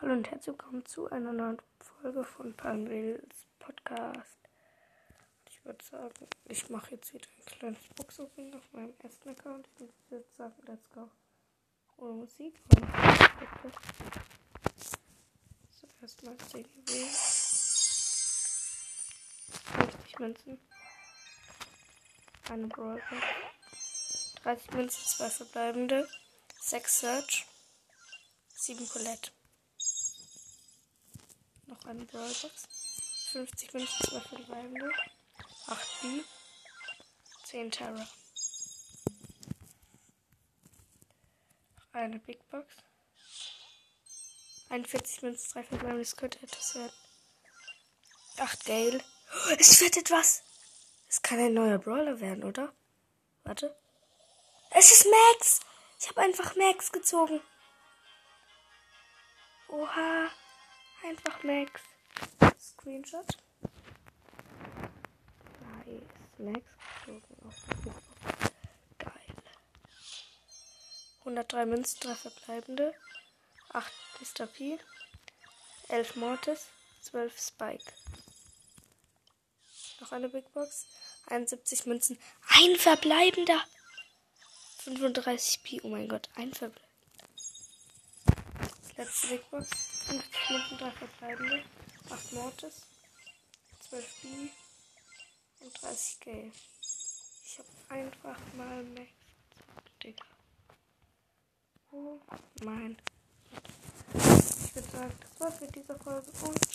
Hallo und herzlich willkommen zu einer neuen Folge von Palmwils Podcast. Ich würde sagen, ich mache jetzt wieder ein kleines Boxopening auf meinem ersten Account. Ich würde sagen, let's go. Ohne Musik. So, erstmal CGW. 50 Münzen. Eine Brawler. 30 Münzen, 2 verbleibende. 6 Search. 7 Colette. Noch eine Brawlbox. 50 Münzen, 2 verbleibende. 8 B. 10 Terror. Eine Big Box. 41 Münzen, 3 verbleibende. Das könnte etwas werden. 8 Gale. Es wird etwas. Es kann ein neuer Brawler werden, oder? Warte. Es ist Max. Ich habe einfach Max gezogen. Oha. Einfach Max. Screenshot. Nice. Max gezogen auf die Buchbox. Geil. 103 Münzen, 3 verbleibende. 8 Mr. P. 11 Mortis. 12 Spike. Noch eine Big Box. 71 Münzen. Ein verbleibender. 35 Pi. Oh mein Gott, ein verbleibender. Letzte Big Box. 50 Münzen, 3 verbleibende. 8 Mortis. 12 Pi. Und 30 Geld. Ich hab einfach mal Max Digga. Oh mein. Ich würde sagen, das war's mit dieser Folge und ciao.